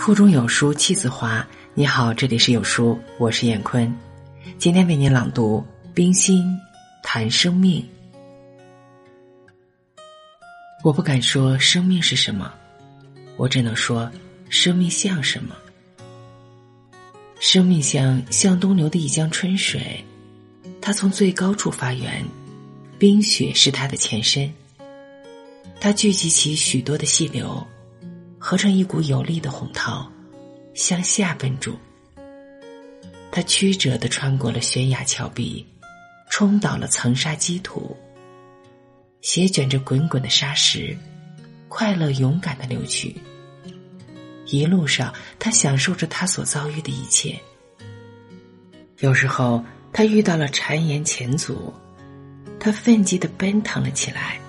腹中有书气自华。你好，这里是有书，我是闫坤，今天为您朗读《冰心谈生命》。我不敢说生命是什么，我只能说生命像什么。生命像向东流的一江春水，它从最高处发源，冰雪是它的前身。它聚集起许多的细流。合成一股有力的洪涛，向下奔注。它曲折的穿过了悬崖峭壁，冲倒了层沙积土，斜卷着滚滚的沙石，快乐勇敢的流去。一路上，他享受着他所遭遇的一切。有时候，他遇到了谗言前阻，他奋激的奔腾了起来，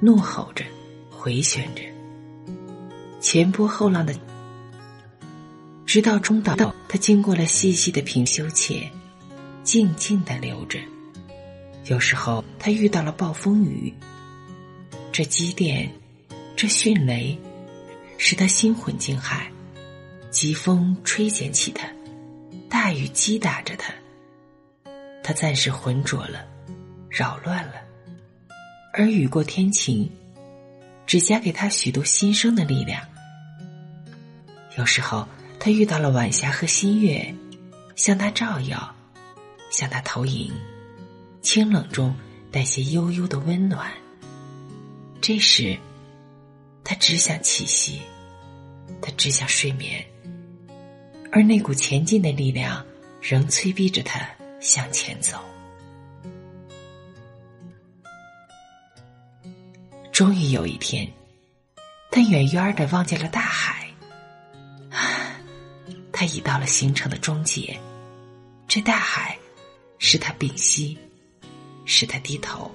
怒吼着，回旋着。前波后浪的，直到中岛，他经过了细细的平修且，静静的流着。有时候他遇到了暴风雨，这积电，这迅雷，使他心魂惊骇；疾风吹捡起他，大雨击打着他，他暂时浑浊了，扰乱了，而雨过天晴，只加给他许多新生的力量。有时候，他遇到了晚霞和新月，向他照耀，向他投影，清冷中带些悠悠的温暖。这时，他只想栖息，他只想睡眠，而那股前进的力量仍催逼着他向前走。终于有一天，他远远的望见了大海。他已到了行程的终结，这大海使他屏息，使他低头。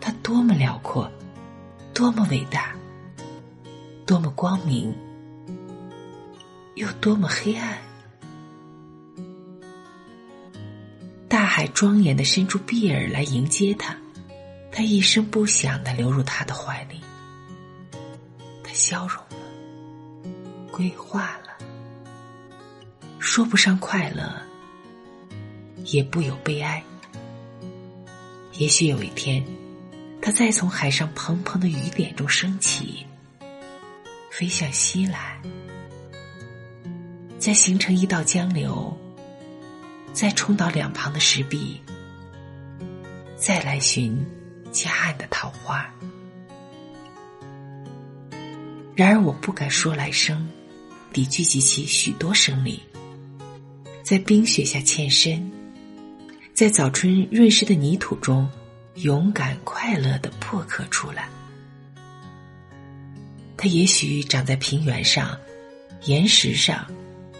他多么辽阔，多么伟大，多么光明，又多么黑暗。大海庄严的伸出臂儿来迎接他，他一声不响的流入他的怀里。他消融了，归化了。说不上快乐，也不有悲哀。也许有一天，他再从海上蓬蓬的雨点中升起，飞向西来，再形成一道江流，再冲倒两旁的石壁，再来寻夹岸的桃花。然而，我不敢说来生，得聚集起许多生灵。在冰雪下欠身，在早春润湿的泥土中，勇敢快乐的破壳出来。它也许长在平原上、岩石上、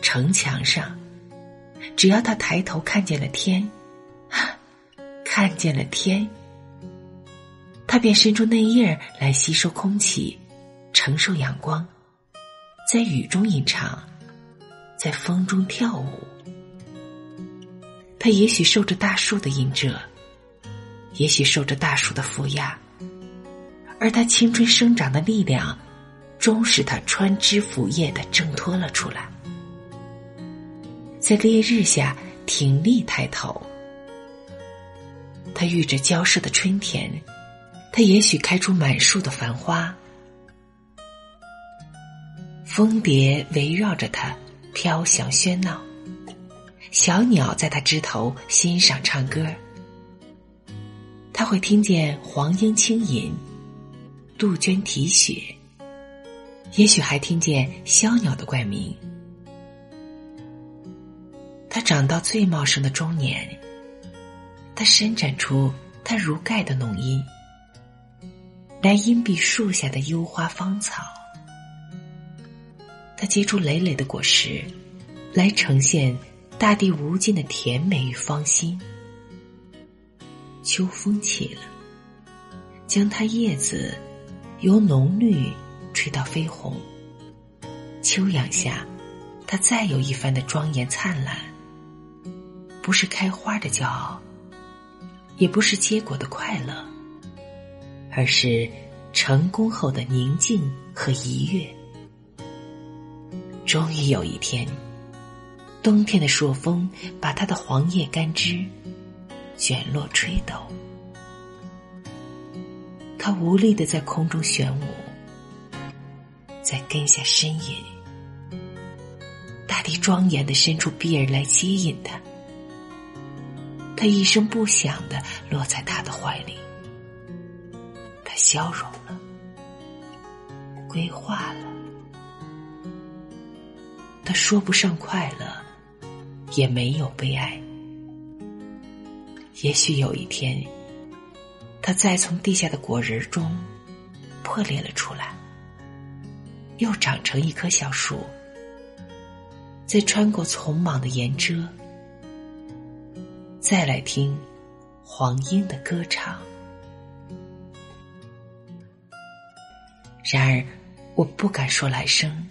城墙上，只要他抬头看见了天，看见了天，他便伸出内叶来吸收空气，承受阳光，在雨中吟唱，在风中跳舞。他也许受着大树的阴遮，也许受着大树的负压，而他青春生长的力量，终使他穿枝拂叶的挣脱了出来，在烈日下挺立抬头。他遇着交涉的春天，他也许开出满树的繁花，蜂蝶围绕着他飘翔喧闹。小鸟在它枝头欣赏唱歌，他会听见黄莺轻吟，杜鹃啼血，也许还听见枭鸟的怪鸣。他长到最茂盛的中年，他伸展出他如盖的浓荫，来荫蔽树下的幽花芳草。他结出累累的果实，来呈现。大地无尽的甜美与芳心。秋风起了，将它叶子由浓绿吹到绯红。秋阳下，它再有一番的庄严灿烂。不是开花的骄傲，也不是结果的快乐，而是成功后的宁静和愉悦。终于有一天，冬天的朔风把它的黄叶干枝卷落吹抖，它无力的在空中旋舞，在根下呻吟。大地庄严的伸出臂儿来接引它，它一声不响的落在他的怀里，它消融了，归化了。他说不上快乐，也没有悲哀。也许有一天，他再从地下的果仁中破裂了出来，又长成一棵小树，再穿过丛莽的岩遮，再来听黄莺的歌唱。然而，我不敢说来生。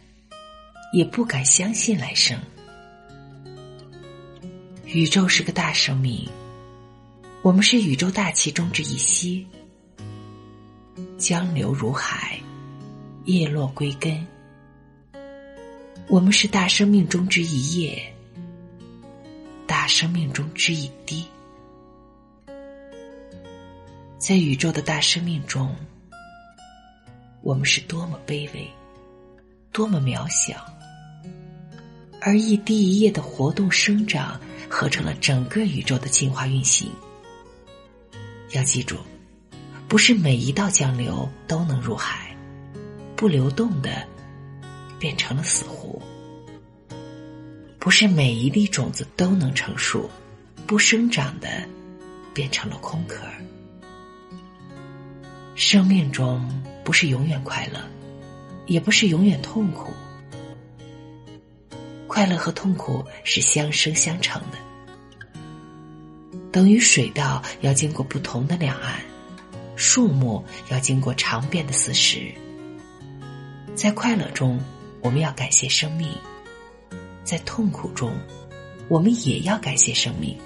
也不敢相信来生。宇宙是个大生命，我们是宇宙大气中之一息，江流如海，叶落归根。我们是大生命中之一叶，大生命中之一滴。在宇宙的大生命中，我们是多么卑微，多么渺小。而一滴一叶的活动生长，合成了整个宇宙的进化运行。要记住，不是每一道江流都能入海，不流动的变成了死湖；不是每一粒种子都能成树，不生长的变成了空壳。生命中不是永远快乐，也不是永远痛苦。快乐和痛苦是相生相成的，等于水稻要经过不同的两岸，树木要经过长变的四时。在快乐中，我们要感谢生命；在痛苦中，我们也要感谢生命。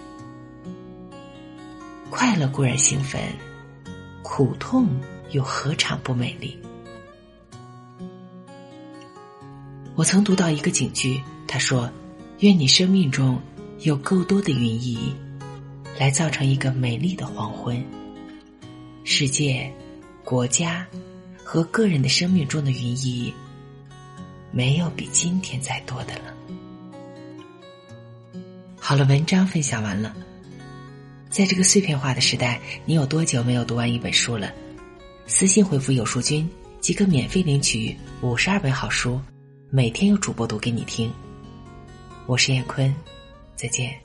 快乐固然兴奋，苦痛又何尝不美丽？我曾读到一个警句。他说：“愿你生命中有够多的云翳，来造成一个美丽的黄昏。世界、国家和个人的生命中的云翳，没有比今天再多的了。”好了，文章分享完了。在这个碎片化的时代，你有多久没有读完一本书了？私信回复“有书君”即可免费领取五十二本好书，每天有主播读给你听。我是燕坤，再见。